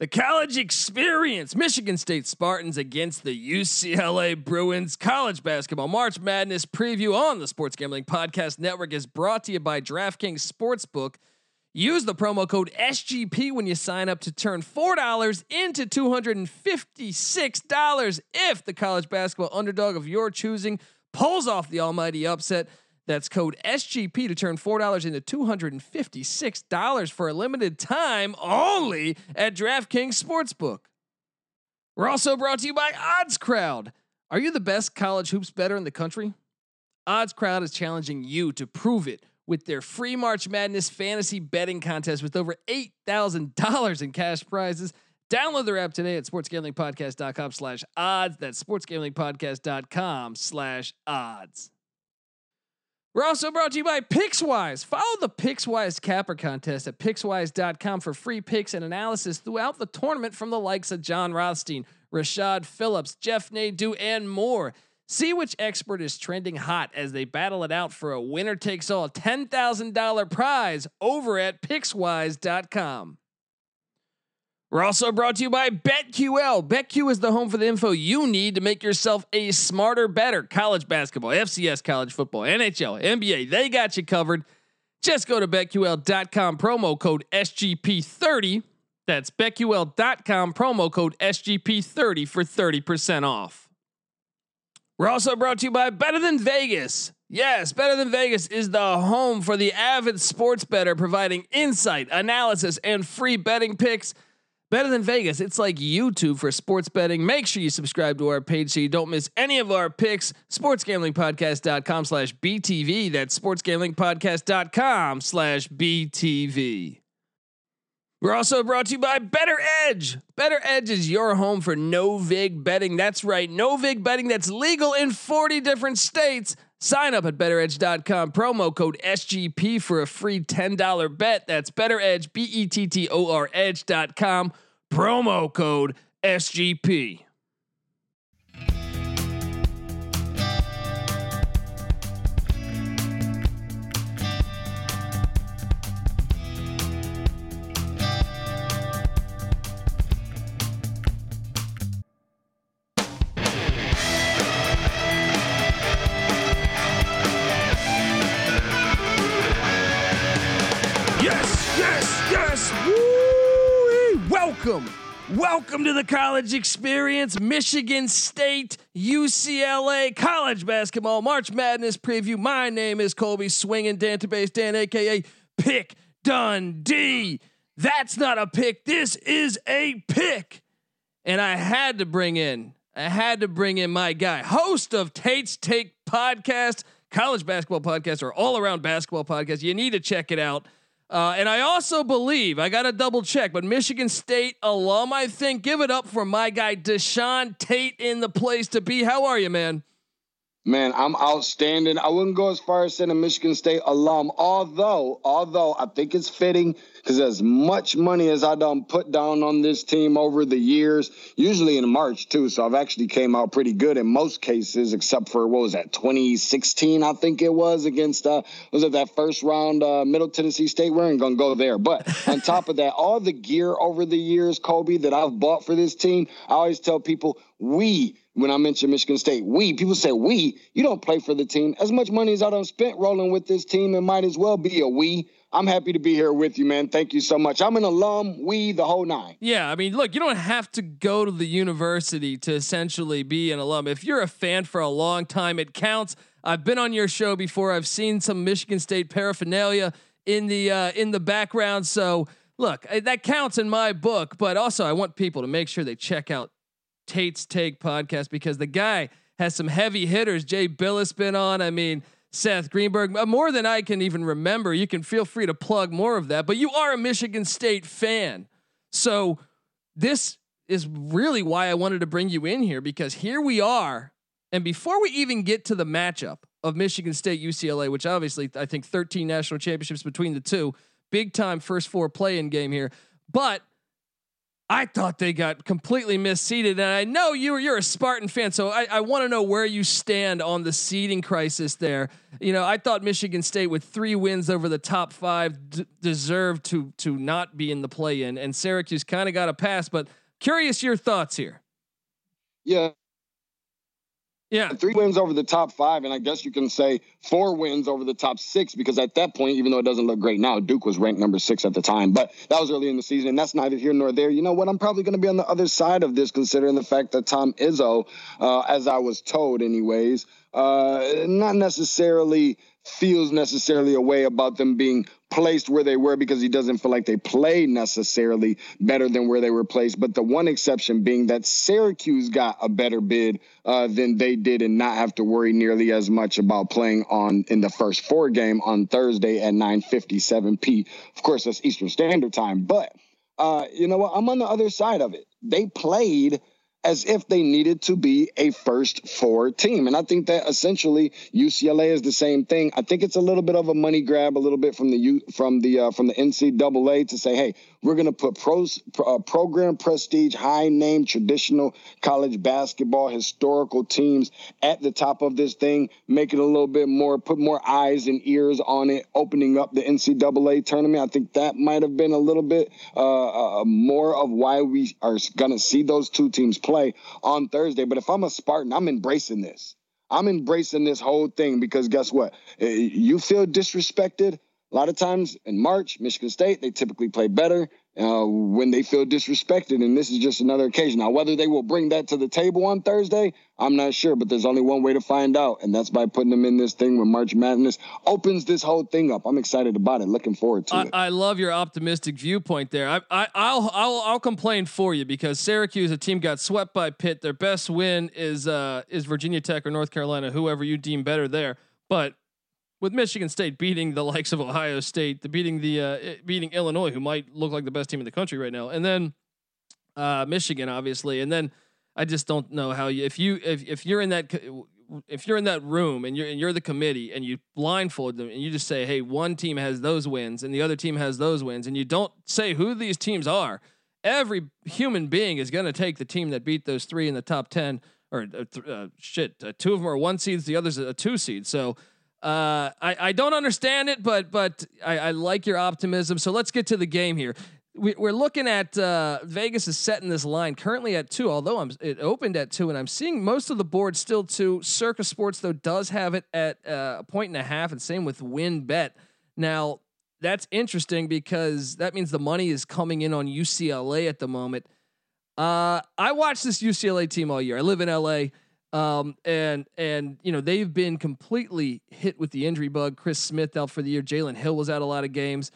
The college experience. Michigan State Spartans against the UCLA Bruins. College basketball March Madness preview on the Sports Gambling Podcast Network is brought to you by DraftKings Sportsbook. Use the promo code SGP when you sign up to turn $4 into $256 if the college basketball underdog of your choosing pulls off the almighty upset. That's code SGP to turn $4 into $256 for a limited time only at DraftKings Sportsbook. We're also brought to you by OddsCrowd. Are you the best college hoops better in the country? OddsCrowd is challenging you to prove it with their free March Madness fantasy betting contest with over $8,000 in cash prizes. Download their app today at sportsgamblingpodcast.com slash odds. That's sportsgamblingpodcast.com slash odds. We're also brought to you by Pickswise. Follow the Pickswise Capper contest at pickswise.com for free picks and analysis throughout the tournament from the likes of John Rothstein, Rashad Phillips, Jeff Nadeau, and more. See which expert is trending hot as they battle it out for a winner takes all $10,000 prize over at pickswise.com. We're also brought to you by BetQL. BetQ is the home for the info you need to make yourself a smarter, better college basketball, FCS college football, NHL, NBA. They got you covered. Just go to betql.com promo code SGP30. That's betql.com promo code SGP30 for 30% off. We're also brought to you by Better Than Vegas. Yes, Better Than Vegas is the home for the avid sports better, providing insight, analysis, and free betting picks. Better Than Vegas, it's like YouTube for sports betting. Make sure you subscribe to our page so you don't miss any of our picks. SportsGamblingPodcast.com slash BTV. That's SportsGamblingPodcast.com slash BTV. We're also brought to you by Bettor Edge. Bettor Edge is your home for no vig betting. That's right, no vig betting that's legal in 40 different states. Sign up at bettoredge.com, promo code SGP for a free $10 bet. That's bettoredge, B E T T O R edge.com, promo code SGP. Welcome. Welcome to the college experience. Michigan State, UCLA, college basketball, March Madness preview. My name is Colby Swinging Database Dan, aka Pick Dundee. That's not a pick. This is a pick. And I had to bring in, I had to bring in my guy, host of Tate's Take podcast, college basketball podcast, or all around basketball podcast. You need to check it out. Uh, and I also believe I got to double check, but Michigan State alum, I think. Give it up for my guy Deshaun Tate in the place to be. How are you, man? Man, I'm outstanding. I wouldn't go as far as saying a Michigan State alum, although, although I think it's fitting because as much money as I done put down on this team over the years, usually in March too. So I've actually came out pretty good in most cases, except for what was that 2016, I think it was against uh was it that first round uh Middle Tennessee State? We ain't gonna go there. But on top of that, all the gear over the years, Kobe, that I've bought for this team, I always tell people we when I mention Michigan State. We people say we. You don't play for the team. As much money as I done spent rolling with this team, it might as well be a we. I'm happy to be here with you, man. Thank you so much. I'm an alum. We the whole nine. Yeah, I mean, look, you don't have to go to the university to essentially be an alum. If you're a fan for a long time, it counts. I've been on your show before. I've seen some Michigan State paraphernalia in the uh, in the background. So look, uh, that counts in my book. But also, I want people to make sure they check out Tate's Take podcast because the guy has some heavy hitters. Jay Bilas been on. I mean, Seth Greenberg, uh, more than I can even remember. You can feel free to plug more of that, but you are a Michigan State fan. So this is really why I wanted to bring you in here because here we are. And before we even get to the matchup of Michigan State UCLA, which obviously I think 13 national championships between the two, big time first four play in game here. But I thought they got completely misseeded, and I know you you're a Spartan fan, so I, I want to know where you stand on the seeding crisis there. You know, I thought Michigan State with three wins over the top five d- deserved to to not be in the play-in, and Syracuse kind of got a pass. But curious your thoughts here. Yeah, yeah. Three wins over the top five, and I guess you can say four wins over the top six because at that point, even though it doesn't look great now, Duke was ranked number six at the time. But that was early in the season, and that's neither here nor there. You know what? I'm probably going to be on the other side of this, considering the fact that Tom Izzo, uh, as I was told, anyways, uh, not necessarily feels necessarily a way about them being placed where they were because he doesn't feel like they play necessarily better than where they were placed. But the one exception being that Syracuse got a better bid uh, than they did and not have to worry nearly as much about playing on in the first four game on Thursday at 9:57 p. Of course, that's Eastern Standard Time. But uh, you know what? I'm on the other side of it. They played as if they needed to be a first four team. And I think that essentially UCLA is the same thing. I think it's a little bit of a money grab, a little bit from the U, from the uh, from the NCAA to say, hey, we're going to put pros, uh, program prestige, high name, traditional college basketball, historical teams at the top of this thing, make it a little bit more, put more eyes and ears on it, opening up the NCAA tournament. I think that might have been a little bit uh, uh more of why we are going to see those two teams play on Thursday. But if I'm a Spartan, I'm embracing this. I'm embracing this whole thing because guess what? Eh, you feel disrespected. A lot of times in March, Michigan State, they typically play better uh, when they feel disrespected. And this is just another occasion. Now, whether they will bring that to the table on Thursday, I'm not sure, but there's only one way to find out. And that's by putting them in this thing when March Madness opens this whole thing up. I'm excited about it. Looking forward to I, it. I love your optimistic viewpoint there. I, I, I'll, I'll, I'll complain for you because Syracuse, a team got swept by Pitt. Their best win is, uh, is Virginia Tech or North Carolina, whoever you deem better there. But with Michigan State beating the likes of Ohio State, the beating the uh, beating Illinois, who might look like the best team in the country right now, and then uh, Michigan, obviously, and then I just don't know how you if you if if you're in that if you're in that room and you're and you're the committee and you blindfold them and you just say, hey, one team has those wins and the other team has those wins, and you don't say who these teams are. Every human being is going to take the team that beat those three in the top ten, or uh, uh, shit, uh, two of them are one seeds, the others a two seed. So uh, I, I don't understand it, but but I, I like your optimism. So let's get to the game here. We, are looking at uh, Vegas is setting this line currently at two, although I'm it opened at two, and I'm seeing most of the board still two. Circa Sports though does have it at uh, a point and a half, and same with WynnBET. Now that's interesting because that means the money is coming in on UCLA at the moment. Uh, I watched this UCLA team all year. I live in LA. Um, and and you know they've been completely hit with the injury bug. Chris Smith out for the year. Jalen Hill was out a lot of games.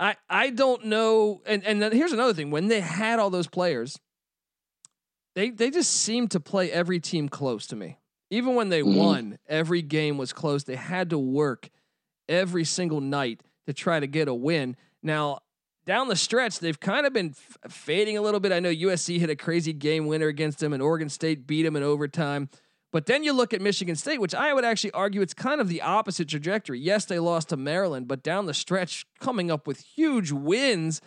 I I don't know. And and here's another thing: when they had all those players, they they just seemed to play every team close to me. Even when they mm-hmm. won, every game was close. They had to work every single night to try to get a win. Now down the stretch, they've kind of been f- fading a little bit. I know USC hit a crazy game winner against them, and Oregon State beat them in overtime. But then you look at Michigan State, which I would actually argue it's kind of the opposite trajectory. Yes, they lost to Maryland, but down the stretch, coming up with huge wins.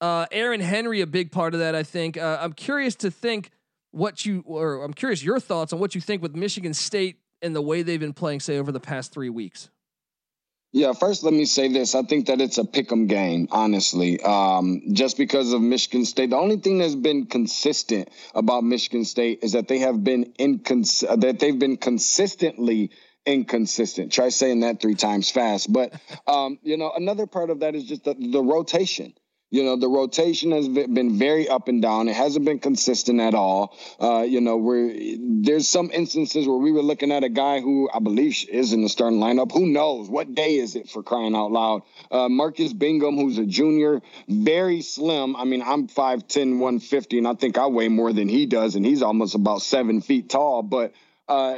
Uh, Aaron Henry, a big part of that, I think. Uh, I'm curious to think what you, or I'm curious your thoughts on what you think with Michigan State and the way they've been playing, say, over the past three weeks. Yeah, first let me say this. I think that it's a pick'em game, honestly. Um, just because of Michigan State, the only thing that's been consistent about Michigan State is that they have been incons- that they've been consistently inconsistent. Try saying that three times fast. But um, you know, another part of that is just the, the rotation. You know, the rotation has been very up and down. It hasn't been consistent at all. Uh, you know, where there's some instances where we were looking at a guy who I believe is in the starting lineup. Who knows? What day is it for crying out loud? Uh, Marcus Bingham, who's a junior, very slim. I mean, I'm 5'10, 150, and I think I weigh more than he does, and he's almost about seven feet tall. But uh,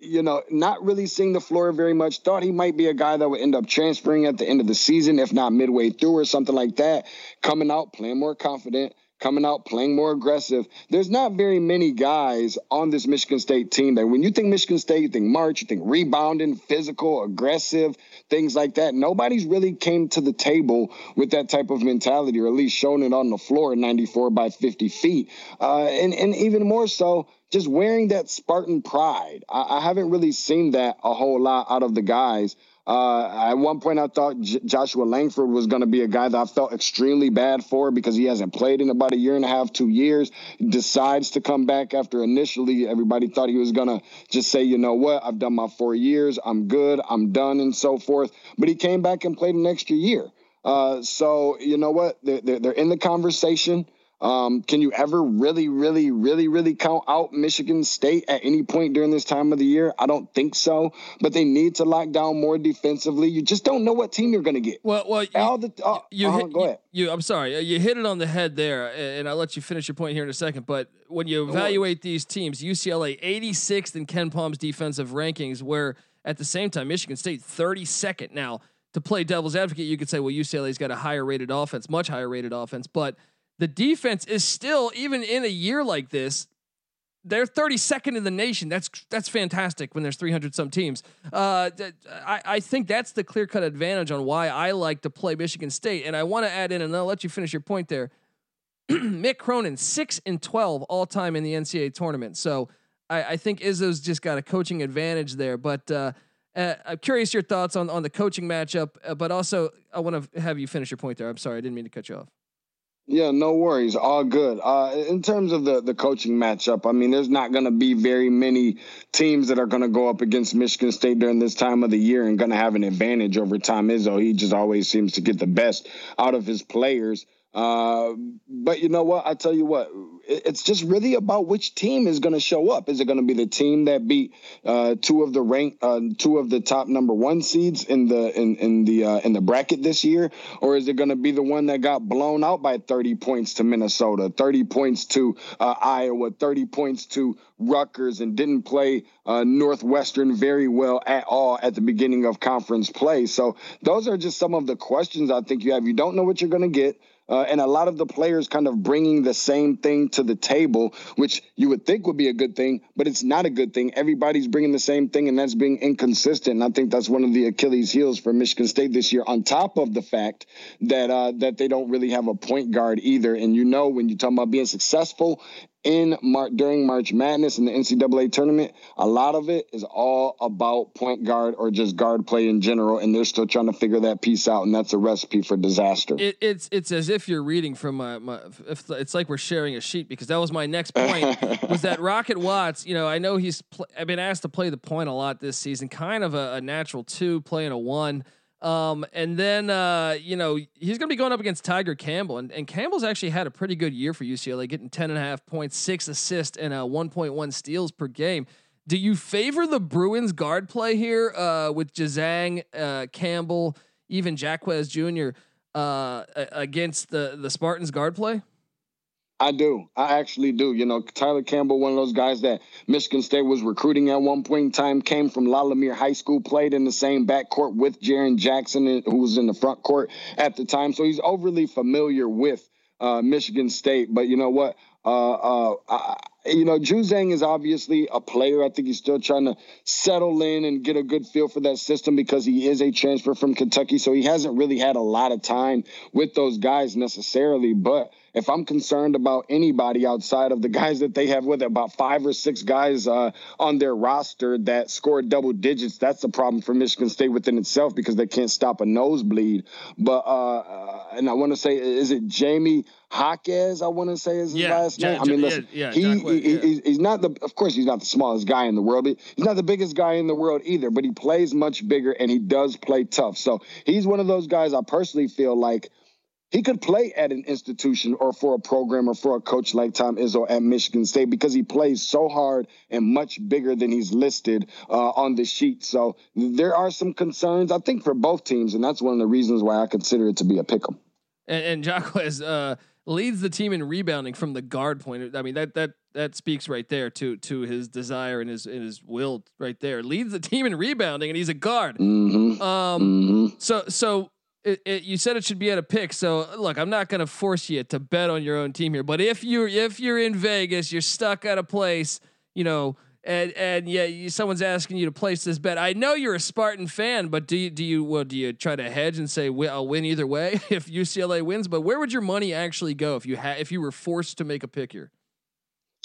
you know, not really seeing the floor very much. Thought he might be a guy that would end up transferring at the end of the season, if not midway through or something like that. Coming out, playing more confident, coming out, playing more aggressive. There's not very many guys on this Michigan State team that when you think Michigan State, you think March, you think rebounding, physical, aggressive, things like that. Nobody's really came to the table with that type of mentality, or at least shown it on the floor 94 by 50 feet. Uh, and, and even more so, just wearing that Spartan pride. I, I haven't really seen that a whole lot out of the guys. Uh, at one point, I thought J- Joshua Langford was going to be a guy that I felt extremely bad for because he hasn't played in about a year and a half, two years. Decides to come back after initially everybody thought he was going to just say, you know what, I've done my four years, I'm good, I'm done, and so forth. But he came back and played an extra year. Uh, so you know what, they're, they're, they're in the conversation. Um, can you ever really, really, really, really count out Michigan State at any point during this time of the year? I don't think so. But they need to lock down more defensively. You just don't know what team you're going to get. Well, well, all the uh, you, uh, hit, go ahead. You, I'm sorry, you hit it on the head there, and I'll let you finish your point here in a second. But when you evaluate these teams, UCLA 86th in KenPom's defensive rankings, where at the same time Michigan State 32nd. Now, to play devil's advocate, you could say, well, UCLA's got a higher rated offense, much higher rated offense, but the defense is still even in a year like this they're 32nd in the nation. That's that's fantastic when there's 300 some teams. Uh, I, I think that's the clear cut advantage on why I like to play Michigan State. And I want to add in, and I'll let you finish your point there. Mick Cronin, six and 12 all time in the NCAA tournament. So I, I think Izzo's just got a coaching advantage there. But uh, uh, I'm curious your thoughts on on the coaching matchup. Uh, but also, I want to have you finish your point there. I'm sorry, I didn't mean to cut you off. Yeah, no worries. All good. Uh, in terms of the, the coaching matchup, I mean, there's not going to be very many teams that are going to go up against Michigan State during this time of the year and going to have an advantage over Tom Izzo. He just always seems to get the best out of his players. Uh, but you know what? I tell you what, it's just really about which team is going to show up. Is it going to be the team that beat uh, two of the rank, uh, two of the top number one seeds in the in in the uh, in the bracket this year, or is it going to be the one that got blown out by 30 points to Minnesota, 30 points to uh, Iowa, 30 points to Rutgers, and didn't play uh, Northwestern very well at all at the beginning of conference play? So those are just some of the questions I think you have. You don't know what you're going to get. Uh, and a lot of the players kind of bringing the same thing to the table, which you would think would be a good thing, but it's not a good thing. Everybody's bringing the same thing, and that's being inconsistent. And I think that's one of the Achilles' heels for Michigan State this year. On top of the fact that uh, that they don't really have a point guard either, and you know when you talk about being successful in Mar- during March Madness in the NCAA tournament, a lot of it is all about point guard or just guard play in general, and they're still trying to figure that piece out, and that's a recipe for disaster. It, it's it's as if you're reading from my, my it's like we're sharing a sheet because that was my next point was that Rocket Watts. You know, I know he's pl- I've been asked to play the point a lot this season, kind of a, a natural two, playing a one. Um, and then uh, you know he's going to be going up against Tyger Campbell, and, and Campbell's actually had a pretty good year for UCLA, getting 10 and a half points, six assists, and uh, 1.1 steals per game. Do you favor the Bruins guard play here uh, with Juzang, uh, Campbell, even Jaquez Jr. Uh, against the the Spartans guard play? I do. I actually do. You know, Tyler Campbell, one of those guys that Michigan State was recruiting at one point in time, came from La Lumiere High School, played in the same backcourt with Jaren Jackson, who was in the front court at the time. So he's overly familiar with uh, Michigan State. But you know what? Uh, uh, I, you know, Juzang is obviously a player. I think he's still trying to settle in and get a good feel for that system because he is a transfer from Kentucky. So he hasn't really had a lot of time with those guys necessarily. But if I'm concerned about anybody outside of the guys that they have with it, about five or six guys uh, on their roster that scored double digits, that's the problem for Michigan State within itself because they can't stop a nosebleed. But uh, uh and I want to say, is it Jamie Jaquez? I want to say is his yeah, last name. J- I mean, listen, yeah, yeah, he, he yeah. he's not the. Of course, he's not the smallest guy in the world. But he's not the biggest guy in the world either. But he plays much bigger and he does play tough. So he's one of those guys. I personally feel like he could play at an institution or for a program or for a coach like Tom Izzo at Michigan State because he plays so hard and much bigger than he's listed uh, on the sheet. So there are some concerns, I think, for both teams, and that's one of the reasons why I consider it to be a pick 'em. And, and Jaquez uh, leads the team in rebounding from the guard point. I mean that that that speaks right there to to his desire and his and his will right there. Leads the team in rebounding, and he's a guard. Mm-hmm. Um, mm-hmm. So so it, it, you said it should be at a pick. So look, I'm not going to force you to bet on your own team here. But if you're if you're in Vegas, you're stuck at a place, you know, and and yeah, you, someone's asking you to place this bet. I know you're a Spartan fan, but do you do you well do you try to hedge and say I'll win either way if UCLA wins? But where would your money actually go if you had if you were forced to make a pick here?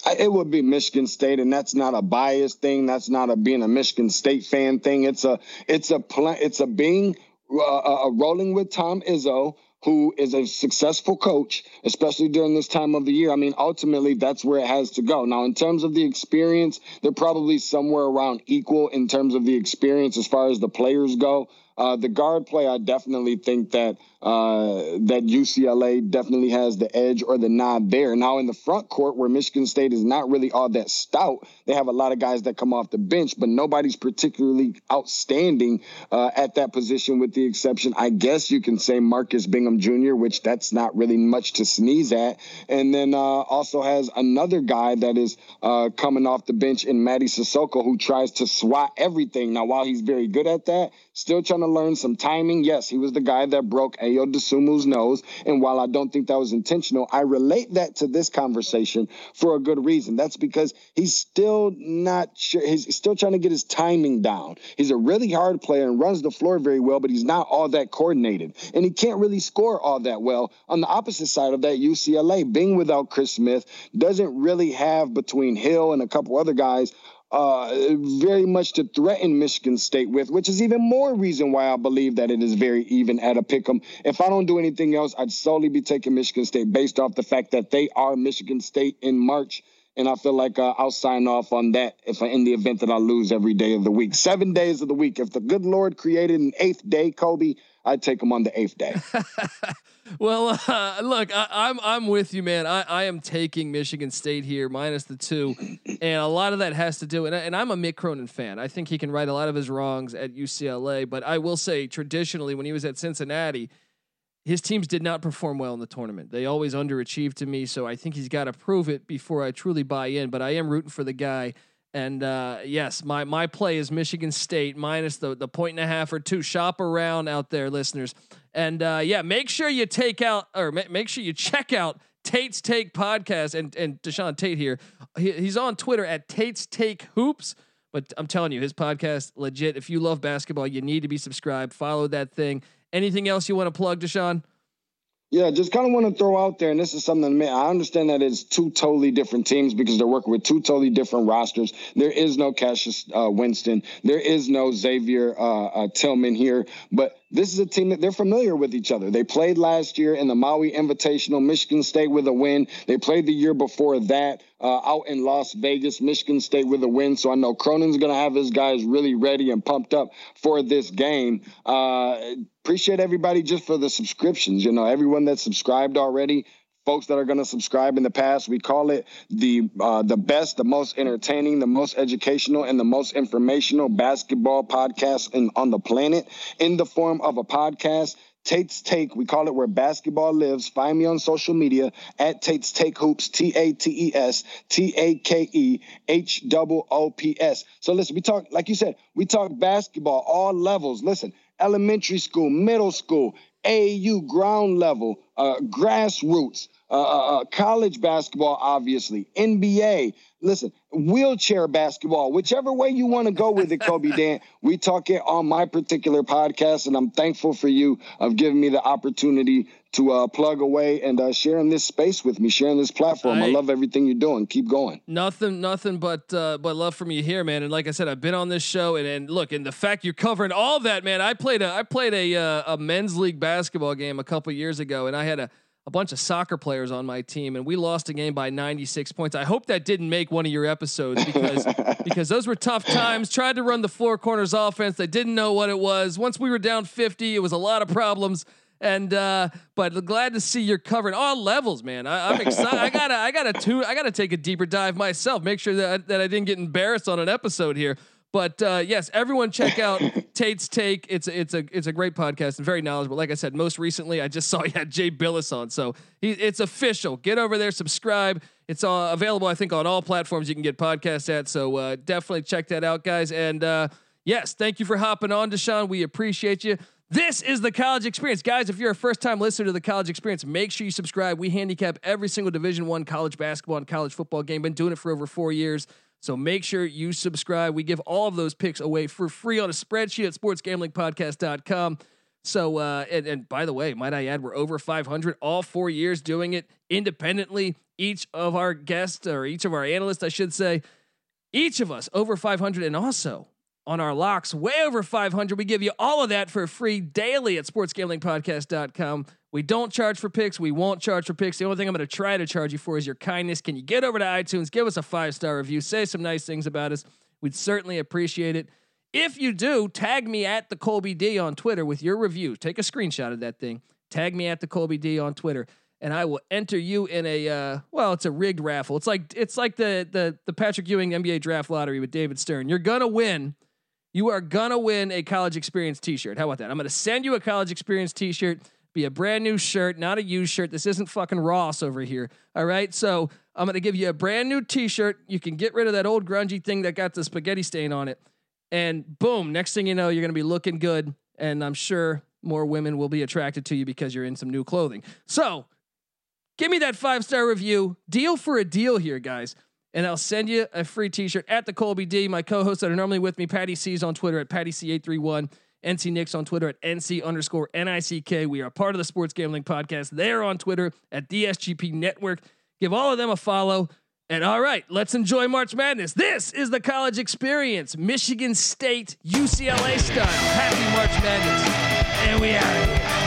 It would be Michigan State, and that's not a bias thing. That's not a being a Michigan State fan thing. It's a it's a pl- it's a being uh, uh, uh, rolling with Tom Izzo, who is a successful coach, especially during this time of the year. I mean, ultimately, that's where it has to go. Now, in terms of the experience, they're probably somewhere around equal in terms of the experience as far as the players go. Uh, the guard play, I definitely think that uh, that UCLA definitely has the edge or the nod there. Now in the front court, where Michigan State is not really all that stout, they have a lot of guys that come off the bench, but nobody's particularly outstanding uh, at that position, with the exception, I guess you can say Marcus Bingham Jr., which that's not really much to sneeze at. And then uh, also has another guy that is uh, coming off the bench in Mady Sissoko, who tries to swat everything. Now, while he's very good at that, still trying to learn some timing. Yes, he was the guy that broke Ayo Dosunmu's nose. And while I don't think that was intentional, I relate that to this conversation for a good reason. That's because he's still not sure. He's still trying to get his timing down. He's a really hard player and runs the floor very well, but he's not all that coordinated. And he can't really score all that well. On the opposite side of that, UCLA, being without Chris Smith, doesn't really have between Hill and a couple other guys uh, very much to threaten Michigan State with, which is even more reason why I believe that it is very even at a pick 'em. If I don't do anything else, I'd solely be taking Michigan State based off the fact that they are Michigan State in March. And I feel like uh, I'll sign off on that if I, in the event that I lose every day of the week, seven days of the week. If the good Lord created an eighth day, Kobe, I'd take them on the eighth day. well, uh, look, I, am I'm, I'm with you, man. I, I am taking Michigan State here minus the two, and a lot of that has to do. And, and I'm a Mick Cronin fan. I think he can right a lot of his wrongs at UCLA. But I will say, traditionally, when he was at Cincinnati, his teams did not perform well in the tournament. They always underachieved to me. So I think he's got to prove it before I truly buy in. But I am rooting for the guy. And uh, yes, my my play is Michigan State minus the the point and a half or two. Shop around out there, listeners. And uh, yeah, make sure you take out or ma- make sure you check out Tate's Take podcast and and Deshaun Tate here. He, he's on Twitter at Tate's Take Hoops. But I'm telling you, his podcast legit. If you love basketball, you need to be subscribed. Follow that thing. Anything else you want to plug, Deshaun? Yeah, just kind of want to throw out there, and this is something I understand that it's two totally different teams because they're working with two totally different rosters. There is no Cassius uh, Winston, there is no Xavier uh, uh, Tillman here, but this is a team that they're familiar with each other. They played last year in the Maui Invitational, Michigan State with a win. They played the year before that uh, out in Las Vegas, Michigan State with a win. So I know Cronin's going to have his guys really ready and pumped up for this game. Uh, appreciate everybody just for the subscriptions. You know, everyone that's subscribed already folks that are going to subscribe in the past. We call it the uh, the best, the most entertaining, the most educational, and the most informational basketball podcast in, on the planet in the form of a podcast. Tate's Take, we call it where basketball lives. Find me on social media at Tate's Take Hoops, T A T E S T A K E H O O P S. So listen, we talk, like you said, we talk basketball, all levels. Listen, elementary school, middle school, AU ground level, uh, grassroots, uh, uh, uh, college basketball, obviously, NBA. Listen, wheelchair basketball, whichever way you want to go with it, Kobe Dan. We talk it on my particular podcast, and I'm thankful for you of giving me the opportunity to uh, plug away and uh, sharing this space with me, sharing this platform. I, I love everything you're doing. Keep going. Nothing, nothing but uh, but love from you here, man. And like I said, I've been on this show, and, and look, and the fact you're covering all that, man. I played a I played a uh, a men's league basketball game a couple years ago, and I had a a bunch of soccer players on my team, and we lost a game by 96 points. I hope that didn't make one of your episodes because because those were tough times. Tried to run the four corners offense. They didn't know what it was. Once we were down 50, it was a lot of problems. And uh, but glad to see you're covering all levels, man. I, am excited. I gotta I gotta tune. I gotta take a deeper dive myself. Make sure that that I didn't get embarrassed on an episode here. But uh, yes, everyone check out Tate's Take. It's it's a it's a great podcast and very knowledgeable. Like I said, most recently I just saw he had Jay Bilas on, so he, it's official. Get over there, subscribe. It's uh, available, I think, on all platforms you can get podcasts at. So uh, definitely check that out, guys. And uh, yes, thank you for hopping on, Deshaun. We appreciate you. This is the college experience, guys. If you're a first-time listener to the college experience, make sure you subscribe. We handicap every single Division One college basketball and college football game. Been doing it for over four years, so make sure you subscribe. We give all of those picks away for free on a spreadsheet at sportsgamblingpodcast.com. So, uh, and, and by the way, might I add, we're over 500 all four years doing it independently. Each of our guests, or each of our analysts, I should say, each of us over 500, and also on our locks, way over 500. We give you all of that for free daily at sportsgamblingpodcast.com. We don't charge for picks. We won't charge for picks. The only thing I'm going to try to charge you for is your kindness. Can you get over to iTunes, give us a five star review, say some nice things about us? We'd certainly appreciate it. If you do, tag me at the Colby D on Twitter with your review. Take a screenshot of that thing. Tag me at the Colby D on Twitter, and I will enter you in a uh, well, it's a rigged raffle. It's like it's like the the the Patrick Ewing NBA Draft Lottery with David Stern. You're gonna win you are gonna win a college experience t-shirt. How about that? I'm gonna send you a college experience t-shirt, be a brand new shirt, not a used shirt. This isn't fucking Ross over here. All right. So I'm gonna give you a brand new t-shirt. You can get rid of that old grungy thing that got the spaghetti stain on it. And boom, next thing you know, you're gonna be looking good. And I'm sure more women will be attracted to you because you're in some new clothing. So give me that five-star review. Deal for a deal here, guys and I'll send you a free T-shirt at the Colby D. My co-hosts that are normally with me, Patty C's on Twitter at Patty C831, NC Nicks on Twitter at NC underscore NICK. We are part of the Sports Gambling Podcast. They're on Twitter at DSGP Network. Give all of them a follow. And all right, let's enjoy March Madness. This is the college experience, Michigan State, UCLA style. Happy March Madness. And we out